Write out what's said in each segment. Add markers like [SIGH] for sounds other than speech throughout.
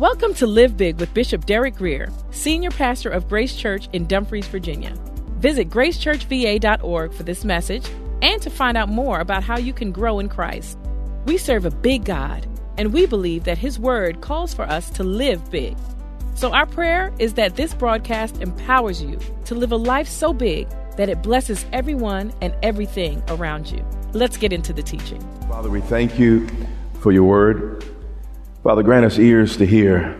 Welcome to Live Big with Bishop Derek Grier, Senior Pastor of Grace Church in Dumfries, Virginia. Visit gracechurchva.org for this message and to find out more about how you can grow in Christ. We serve a big God, and we believe that His Word calls for us to live big. So, our prayer is that this broadcast empowers you to live a life so big that it blesses everyone and everything around you. Let's get into the teaching. Father, we thank you for your word. Father, grant us ears to hear.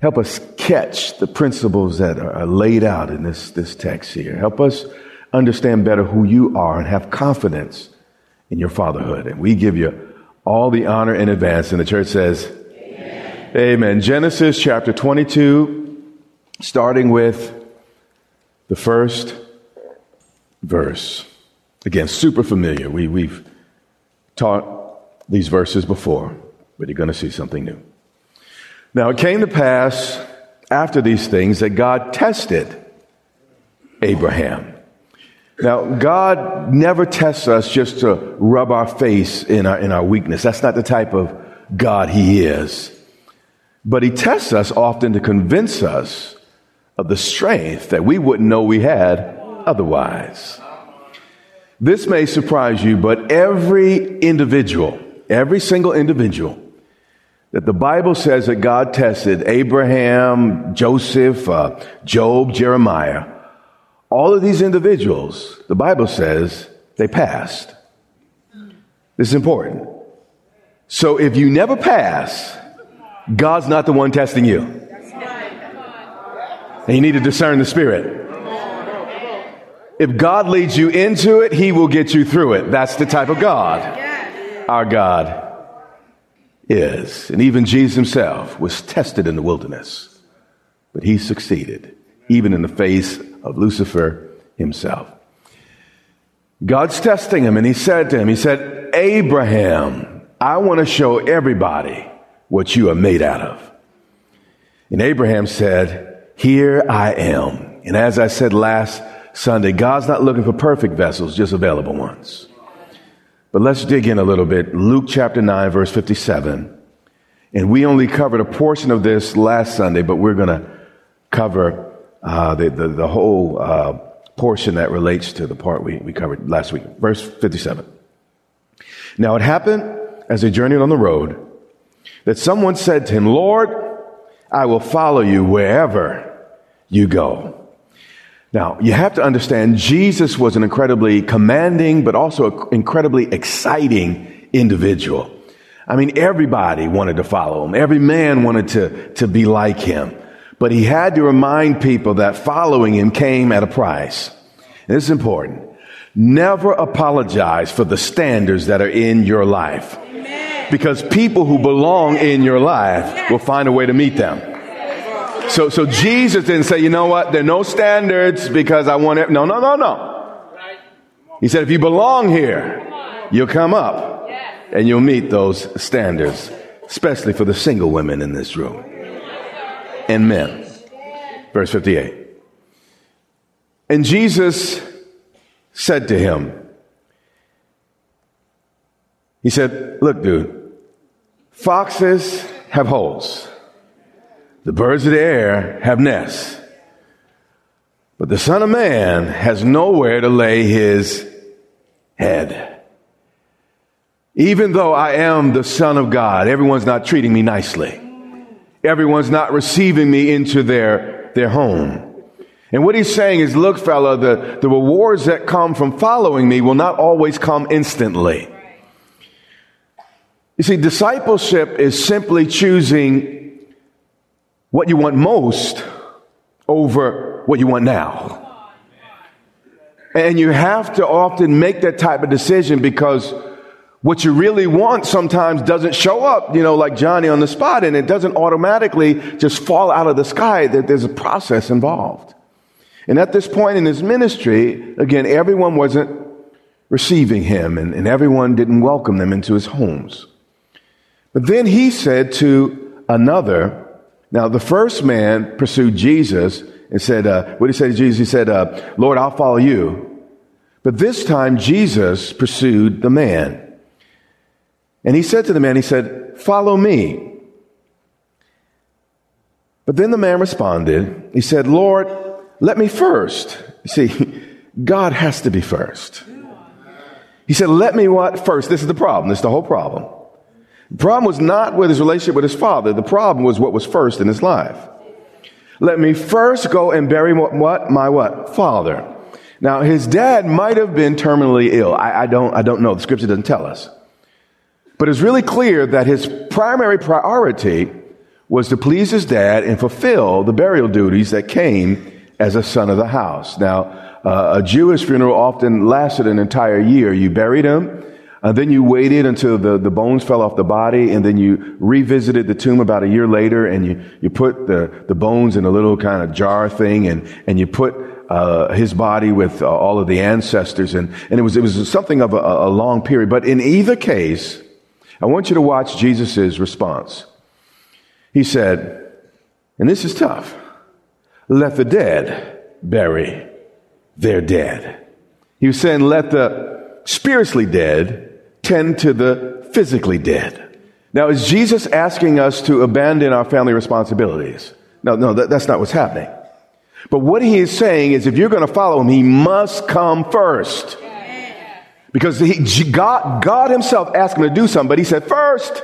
Help us catch the principles that are laid out in this, this text here. Help us understand better who you are and have confidence in your fatherhood. And we give you all the honor in advance. And the church says, Amen. Amen. Genesis chapter 22, starting with the first verse. Again, super familiar. We, we've taught these verses before, but you're going to see something new. Now, it came to pass after these things that God tested Abraham. Now, God never tests us just to rub our face in our, in our weakness. That's not the type of God He is. But He tests us often to convince us of the strength that we wouldn't know we had otherwise. This may surprise you, but every individual, every single individual that the Bible says that God tested Abraham, Joseph, uh, Job, Jeremiah, all of these individuals, the Bible says they passed. This is important. So if you never pass, God's not the one testing you. And you need to discern the Spirit. If God leads you into it, He will get you through it. That's the type of God our God is. And even Jesus Himself was tested in the wilderness, but He succeeded, even in the face of Lucifer himself. God's testing him, and He said to him, He said, Abraham, I want to show everybody what you are made out of. And Abraham said, Here I am. And as I said last Sunday, God's not looking for perfect vessels, just available ones. But let's dig in a little bit. Luke chapter 9, verse 57. And we only covered a portion of this last Sunday, but we're going to cover uh, the, the, the, whole uh, portion that relates to the part we, we covered last week. Verse 57. Now it happened as they journeyed on the road that someone said to him, Lord, I will follow you wherever you go. Now, you have to understand Jesus was an incredibly commanding, but also an incredibly exciting individual. I mean, everybody wanted to follow him. Every man wanted to, to be like him. But he had to remind people that following him came at a price. And this is important. Never apologize for the standards that are in your life. Because people who belong in your life will find a way to meet them. So, so Jesus didn't say, you know what, there are no standards because I want it. No, no, no, no. He said, if you belong here, you'll come up and you'll meet those standards, especially for the single women in this room and men. Verse 58. And Jesus said to him, He said, Look, dude, foxes have holes, the birds of the air have nests, but the Son of Man has nowhere to lay his head. Even though I am the son of God, everyone's not treating me nicely. Everyone's not receiving me into their, their home. And what he's saying is, look, fella, the, the rewards that come from following me will not always come instantly. You see, discipleship is simply choosing what you want most over what you want now. And you have to often make that type of decision because what you really want sometimes doesn't show up, you know, like Johnny on the spot, and it doesn't automatically just fall out of the sky. That there's a process involved. And at this point in his ministry, again, everyone wasn't receiving him, and, and everyone didn't welcome them into his homes. But then he said to another, now the first man pursued Jesus and said, uh, what did he say to Jesus? He said, uh, Lord, I'll follow you. But this time Jesus pursued the man. And he said to the man, he said, follow me. But then the man responded, he said, Lord, let me first. You see, [LAUGHS] God has to be first. He said, let me what first? This is the problem. This is the whole problem. The problem was not with his relationship with his father. The problem was what was first in his life. Let me first go and bury what, what? My what? Father. Now, his dad might have been terminally ill. I, I, don't, I don't know. The scripture doesn't tell us. But it's really clear that his primary priority was to please his dad and fulfill the burial duties that came as a son of the house. Now, uh, a Jewish funeral often lasted an entire year. You buried him, and then you waited until the, the bones fell off the body, and then you revisited the tomb about a year later, and you, you put the, the bones in a little kind of jar thing, and, and you put uh, his body with uh, all of the ancestors, and, and it was it was something of a, a long period. But in either case, I want you to watch Jesus' response. He said, and this is tough, let the dead bury their dead. He was saying, let the spiritually dead tend to the physically dead. Now, is Jesus asking us to abandon our family responsibilities? No, no, that, that's not what's happening. But what he is saying is if you're going to follow him, he must come first. Because he, God, God himself asked him to do something, but he said first.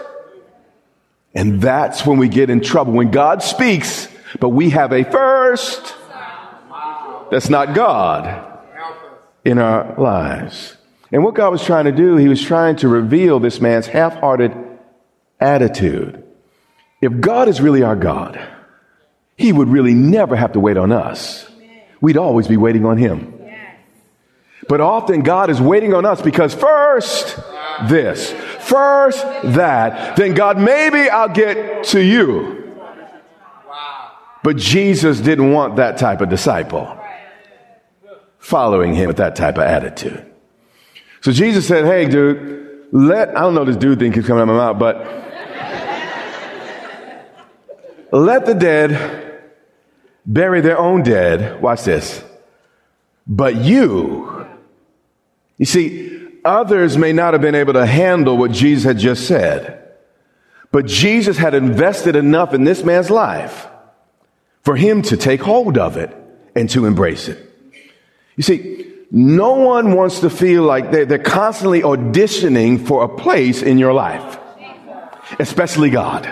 And that's when we get in trouble. When God speaks, but we have a first that's not God in our lives. And what God was trying to do, he was trying to reveal this man's half hearted attitude. If God is really our God, he would really never have to wait on us. We'd always be waiting on him. But often God is waiting on us because first this, first that, then God, maybe I'll get to you. But Jesus didn't want that type of disciple following him with that type of attitude. So Jesus said, Hey, dude, let, I don't know this dude thing keeps coming out of my mouth, but let the dead bury their own dead. Watch this. But you, you see, others may not have been able to handle what Jesus had just said, but Jesus had invested enough in this man's life for him to take hold of it and to embrace it. You see, no one wants to feel like they're, they're constantly auditioning for a place in your life, especially God.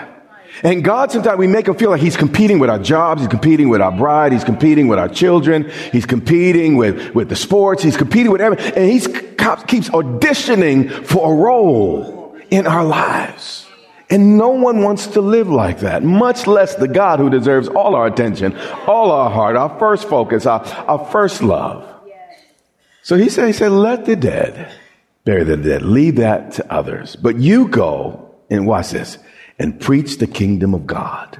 And God, sometimes we make him feel like he's competing with our jobs, he's competing with our bride, he's competing with our children, he's competing with, with the sports, he's competing with everything. And he keeps auditioning for a role in our lives. And no one wants to live like that, much less the God who deserves all our attention, all our heart, our first focus, our, our first love. So he said, he said, let the dead bury the dead. Leave that to others. But you go and watch this and preach the kingdom of God.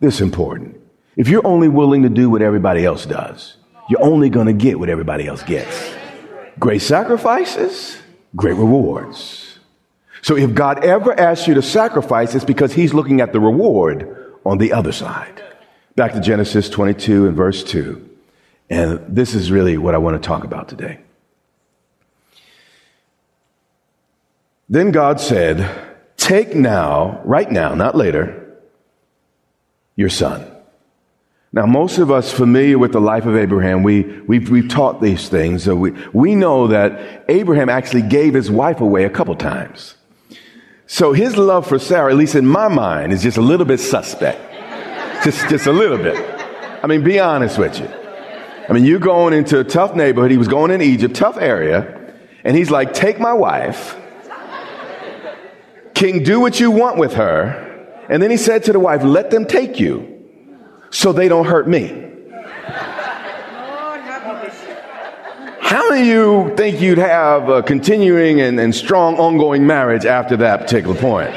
This is important. If you're only willing to do what everybody else does, you're only going to get what everybody else gets. Great sacrifices, great rewards. So if God ever asks you to sacrifice, it's because he's looking at the reward on the other side. Back to Genesis 22 and verse 2. And this is really what I want to talk about today. Then God said, Take now, right now, not later, your son. Now, most of us familiar with the life of Abraham, we, we've, we've taught these things. So we, we know that Abraham actually gave his wife away a couple times. So his love for Sarah, at least in my mind, is just a little bit suspect. just, just a little bit. I mean, be honest with you. I mean, you're going into a tough neighborhood. He was going in Egypt, tough area. And he's like, take my wife. King, do what you want with her. And then he said to the wife, let them take you so they don't hurt me. How of you think you'd have a continuing and, and strong ongoing marriage after that particular point?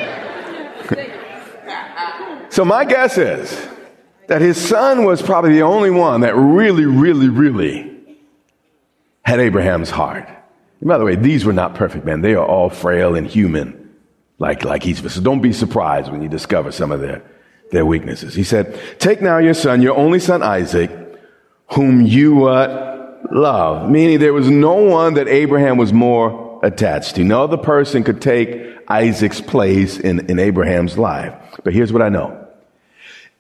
so my guess is that his son was probably the only one that really, really, really had Abraham's heart. And by the way, these were not perfect men. They are all frail and human, like, like each of us. So don't be surprised when you discover some of their, their weaknesses. He said, take now your son, your only son Isaac, whom you uh, love. Meaning there was no one that Abraham was more attached to. No other person could take Isaac's place in, in Abraham's life. But here's what I know.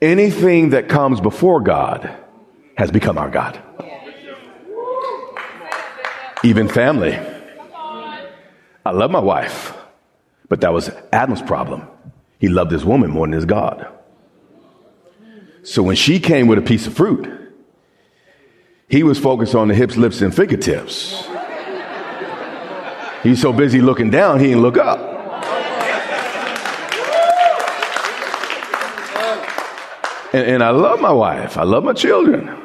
Anything that comes before God has become our God. Even family. I love my wife, but that was Adam's problem. He loved his woman more than his God. So when she came with a piece of fruit, he was focused on the hips, lips, and fingertips. He's so busy looking down, he didn't look up. And, and I love my wife, I love my children.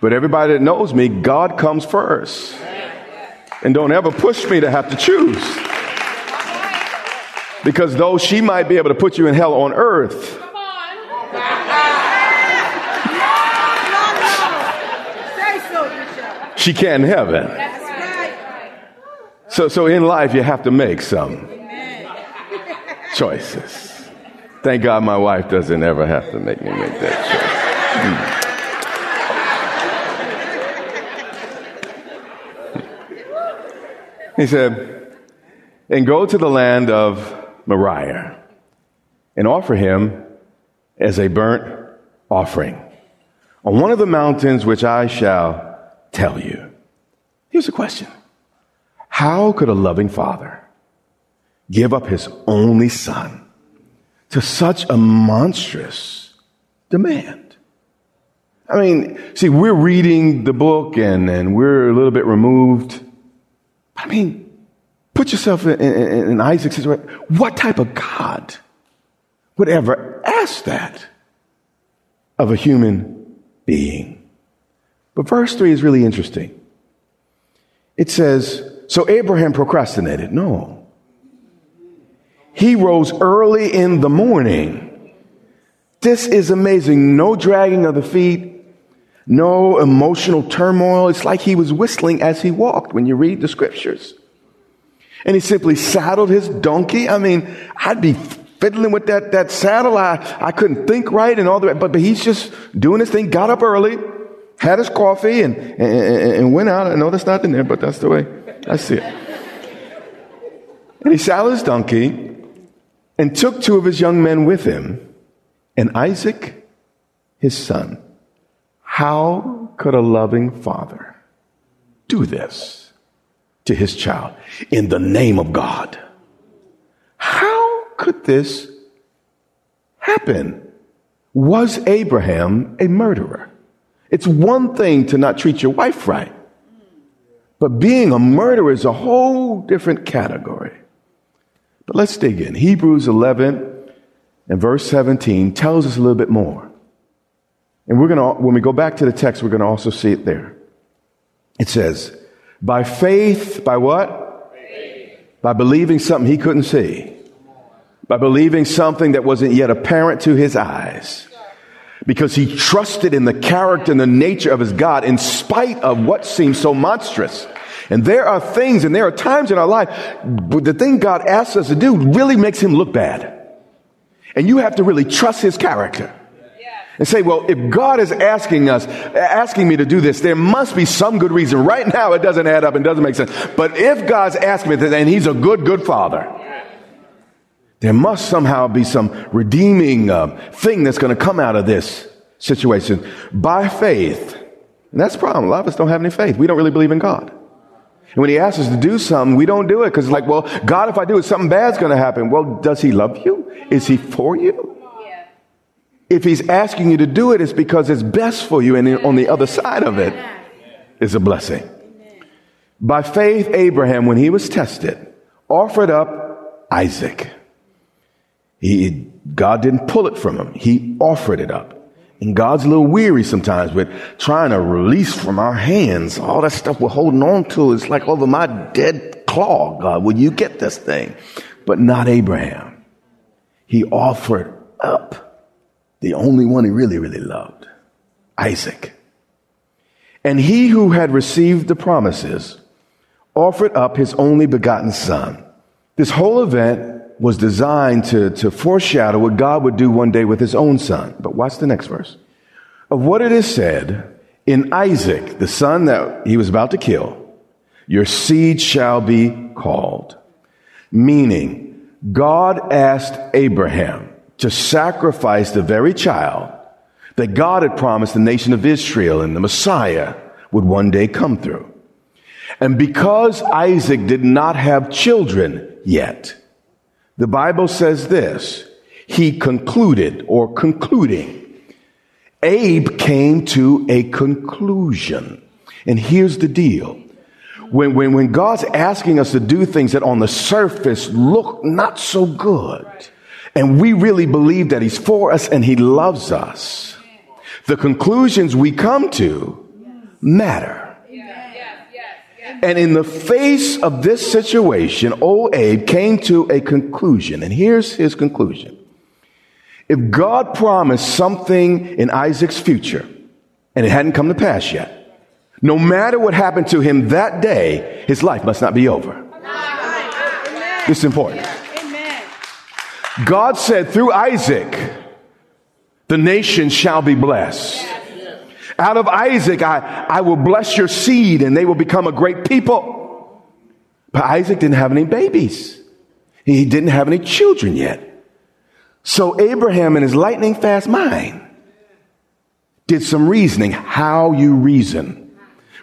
But everybody that knows me, God comes first. And don't ever push me to have to choose. Because though she might be able to put you in hell on earth, she can't in heaven. So, so in life, you have to make some choices. Thank God my wife doesn't ever have to make me make that choice. Hmm. he said, and go to the land of Moriah and offer him as a burnt offering on one of the mountains which I shall tell you. Here's a question. How could a loving father give up his only son to such a monstrous demand. I mean, see, we're reading the book and, and we're a little bit removed. I mean, put yourself in, in, in Isaac's situation. What type of God would ever ask that of a human being? But verse 3 is really interesting. It says, So Abraham procrastinated. No. He rose early in the morning. This is amazing. No dragging of the feet, no emotional turmoil. It's like he was whistling as he walked when you read the scriptures. And he simply saddled his donkey. I mean, I'd be fiddling with that, that saddle. I, I couldn't think right and all that, but, but he's just doing his thing, got up early, had his coffee and, and, and went out. I know that's not in there, but that's the way I see it. And he saddled his donkey and took two of his young men with him, and Isaac, his son. How could a loving father do this to his child in the name of God? How could this happen? Was Abraham a murderer? It's one thing to not treat your wife right, but being a murderer is a whole different category. But let's dig in. Hebrews 11 and verse 17 tells us a little bit more. And we're going to, when we go back to the text, we're going to also see it there. It says, by faith, by what? By believing something he couldn't see. By believing something that wasn't yet apparent to his eyes. Because he trusted in the character and the nature of his God in spite of what seemed so monstrous. And there are things and there are times in our life, but the thing God asks us to do really makes him look bad. And you have to really trust his character. And say, well, if God is asking us, asking me to do this, there must be some good reason. Right now, it doesn't add up and doesn't make sense. But if God's asking me this, and He's a good, good Father, there must somehow be some redeeming uh, thing that's going to come out of this situation by faith. And that's the problem. A lot of us don't have any faith. We don't really believe in God. And when he asks us to do something, we don't do it because, it's like, well, God, if I do it, something bad's going to happen. Well, does he love you? Is he for you? If he's asking you to do it, it's because it's best for you. And on the other side of it is a blessing. By faith, Abraham, when he was tested, offered up Isaac. He, God didn't pull it from him. He offered it up. And God's a little weary sometimes with trying to release from our hands all that stuff we're holding on to. It's like over my dead claw, God, will you get this thing? But not Abraham. He offered up the only one he really, really loved, Isaac. And he who had received the promises offered up his only begotten son. This whole event was designed to, to foreshadow what God would do one day with his own son. But watch the next verse. Of what it is said, in Isaac, the son that he was about to kill, your seed shall be called. Meaning, God asked Abraham to sacrifice the very child that God had promised the nation of Israel and the Messiah would one day come through. And because Isaac did not have children yet, the Bible says this. He concluded or concluding. Abe came to a conclusion. And here's the deal. When, when, when God's asking us to do things that on the surface look not so good, and we really believe that He's for us and He loves us, the conclusions we come to matter. And in the face of this situation, old Abe came to a conclusion. And here's his conclusion. If God promised something in Isaac's future and it hadn't come to pass yet, no matter what happened to him that day, his life must not be over. This is important. God said through Isaac, the nation shall be blessed. Out of Isaac, I, I will bless your seed and they will become a great people. But Isaac didn't have any babies. He didn't have any children yet. So Abraham, in his lightning fast mind, did some reasoning. How you reason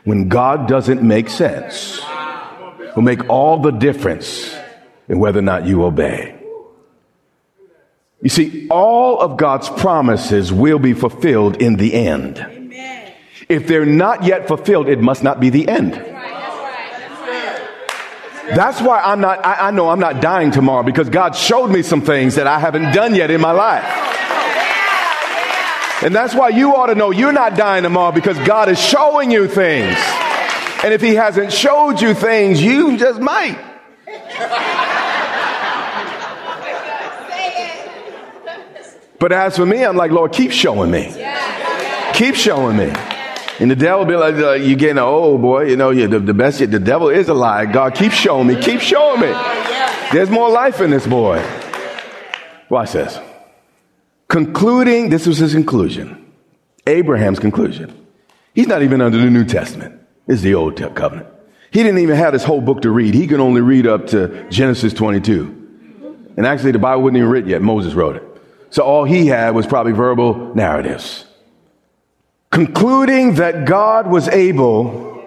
when God doesn't make sense will make all the difference in whether or not you obey. You see, all of God's promises will be fulfilled in the end. If they're not yet fulfilled, it must not be the end. That's why I'm not, I, I, know I'm not dying tomorrow because God showed me some things that I haven't done yet in my life. And that's why you ought to know you're not dying tomorrow because God is showing you things. And if He hasn't showed you things, you just might. But as for me, I'm like, Lord, keep showing me. Keep showing me. And the devil be like, uh, you getting old, boy. You know, the, the best, the devil is a lie. God, keep showing me, keep showing me. There's more life in this boy. Watch this. Concluding, this was his conclusion. Abraham's conclusion. He's not even under the New Testament. Is the Old Covenant. He didn't even have this whole book to read. He could only read up to Genesis 22. And actually, the Bible wasn't even written yet. Moses wrote it. So all he had was probably verbal narratives concluding that God was able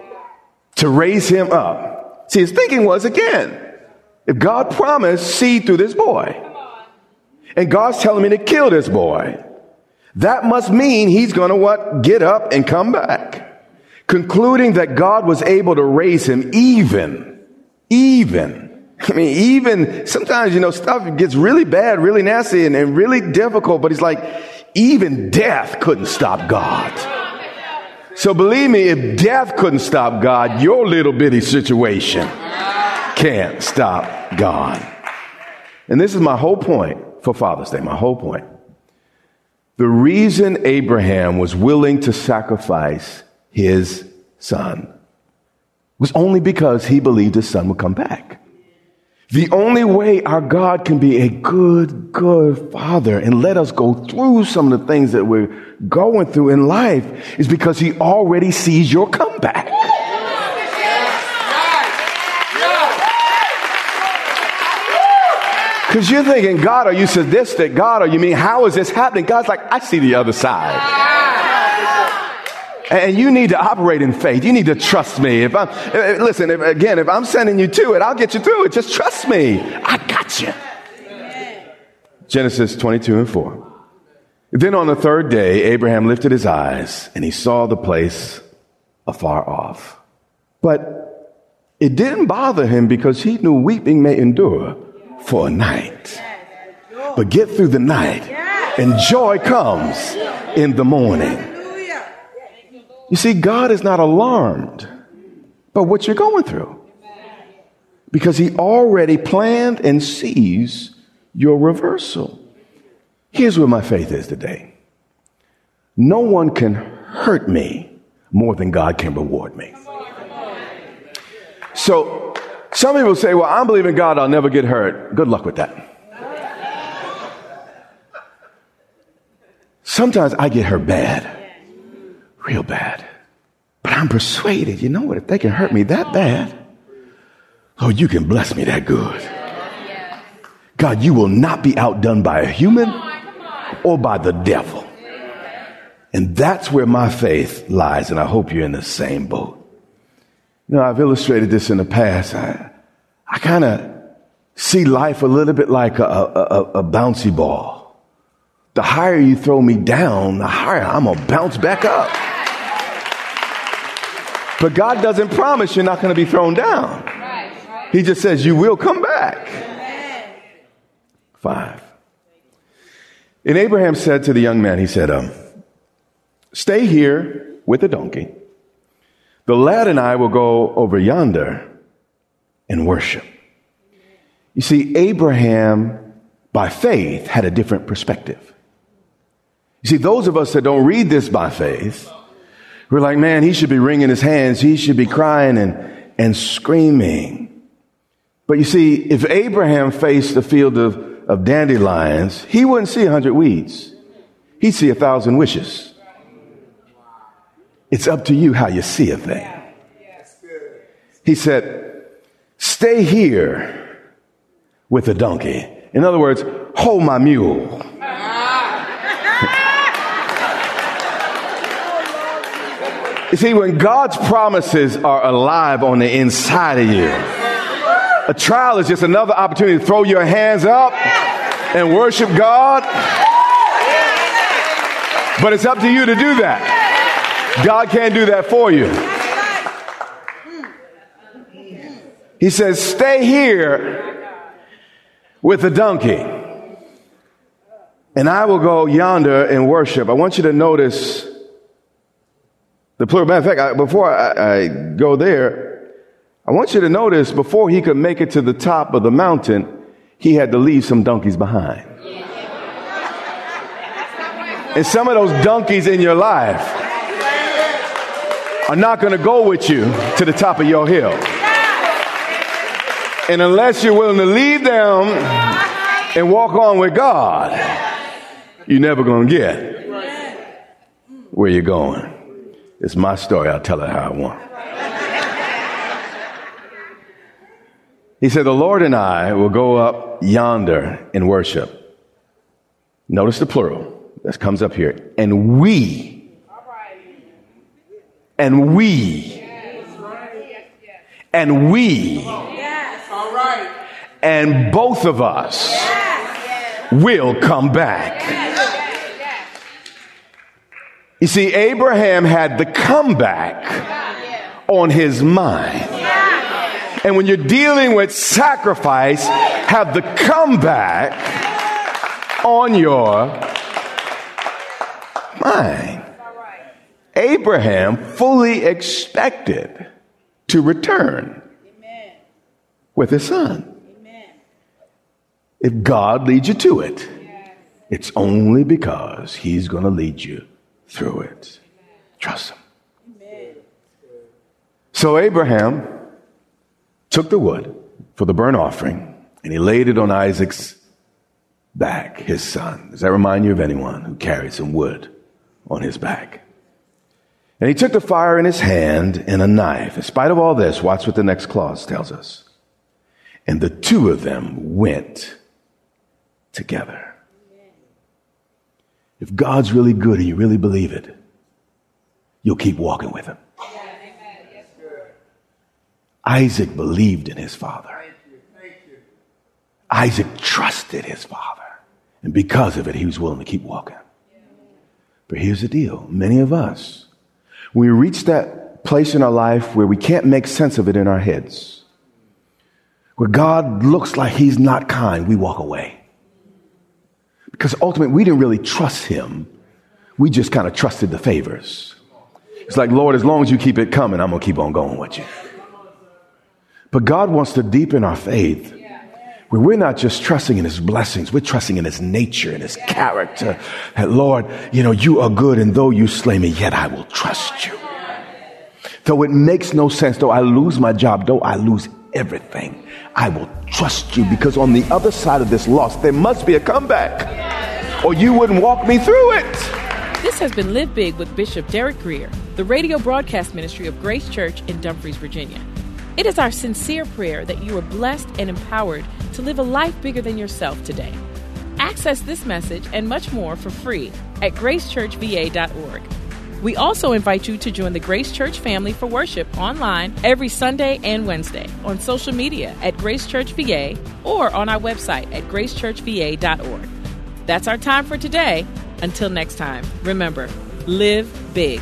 to raise him up. See, his thinking was again, if God promised seed through this boy, and God's telling me to kill this boy, that must mean he's going to what? Get up and come back. Concluding that God was able to raise him even, even. I mean, even sometimes, you know, stuff gets really bad, really nasty and, and really difficult, but he's like, even death couldn't stop God. So believe me, if death couldn't stop God, your little bitty situation can't stop God. And this is my whole point for Father's Day, my whole point. The reason Abraham was willing to sacrifice his son was only because he believed his son would come back. The only way our God can be a good, good father and let us go through some of the things that we're going through in life is because he already sees your comeback. Because you're thinking, God, are you sadistic? God, are you mean, how is this happening? God's like, I see the other side. And you need to operate in faith. You need to trust me. If I'm, eh, eh, listen, if, again, if I'm sending you to it, I'll get you through it. Just trust me. I got you. Genesis 22 and 4. Then on the third day, Abraham lifted his eyes and he saw the place afar off. But it didn't bother him because he knew weeping may endure for a night. But get through the night and joy comes in the morning. You see, God is not alarmed by what you're going through because He already planned and sees your reversal. Here's where my faith is today no one can hurt me more than God can reward me. So, some people say, Well, I'm believing God, I'll never get hurt. Good luck with that. Sometimes I get hurt bad real bad. But I'm persuaded, you know what? If they can hurt me that bad, oh, you can bless me that good. God, you will not be outdone by a human or by the devil. And that's where my faith lies, and I hope you're in the same boat. You know, I've illustrated this in the past. I, I kind of see life a little bit like a, a, a, bouncy ball. The higher you throw me down, the higher I'm going to bounce back up. But God doesn't promise you're not going to be thrown down. He just says you will come back. Five. And Abraham said to the young man, he said, um, Stay here with the donkey. The lad and I will go over yonder and worship. You see, Abraham, by faith, had a different perspective. You see, those of us that don't read this by faith, we're like, man, he should be wringing his hands. He should be crying and, and screaming. But you see, if Abraham faced a field of, of dandelions, he wouldn't see a hundred weeds. He'd see a thousand wishes. It's up to you how you see a thing. He said, stay here with the donkey. In other words, hold my mule. You see, when God's promises are alive on the inside of you, a trial is just another opportunity to throw your hands up and worship God. But it's up to you to do that. God can't do that for you. He says, Stay here with the donkey, and I will go yonder and worship. I want you to notice the plural. Matter of fact, I, before I, I go there, I want you to notice before he could make it to the top of the mountain, he had to leave some donkeys behind. And some of those donkeys in your life are not going to go with you to the top of your hill. And unless you're willing to leave them and walk on with God, you're never going to get where you're going. It's my story. I'll tell it how I want. He said, The Lord and I will go up yonder in worship. Notice the plural. That comes up here. And we. And we. And we. And both of us will come back. You see, Abraham had the comeback on his mind. And when you're dealing with sacrifice, have the comeback on your mind. Abraham fully expected to return with his son. If God leads you to it, it's only because he's going to lead you through it. Trust Him. So Abraham took the wood for the burnt offering and he laid it on Isaac's back, his son. Does that remind you of anyone who carried some wood on his back? And he took the fire in his hand and a knife. In spite of all this, watch what the next clause tells us. And the two of them went together. If God's really good and you really believe it, you'll keep walking with him. Isaac believed in his father. Isaac trusted his father. And because of it, he was willing to keep walking. But here's the deal many of us, we reach that place in our life where we can't make sense of it in our heads, where God looks like he's not kind, we walk away. Because ultimately, we didn't really trust him. We just kind of trusted the favors. It's like, Lord, as long as you keep it coming, I'm going to keep on going with you. But God wants to deepen our faith where we're not just trusting in his blessings, we're trusting in his nature and his character. That Lord, you know, you are good and though you slay me, yet I will trust you. Though it makes no sense, though I lose my job, though I lose everything, I will trust you because on the other side of this loss, there must be a comeback or you wouldn't walk me through it. This has been Live Big with Bishop Derek Grier, the radio broadcast ministry of Grace Church in Dumfries, Virginia. It is our sincere prayer that you are blessed and empowered to live a life bigger than yourself today. Access this message and much more for free at gracechurchva.org. We also invite you to join the Grace Church family for worship online every Sunday and Wednesday on social media at Grace Church VA or on our website at gracechurchva.org. That's our time for today. Until next time, remember, live big.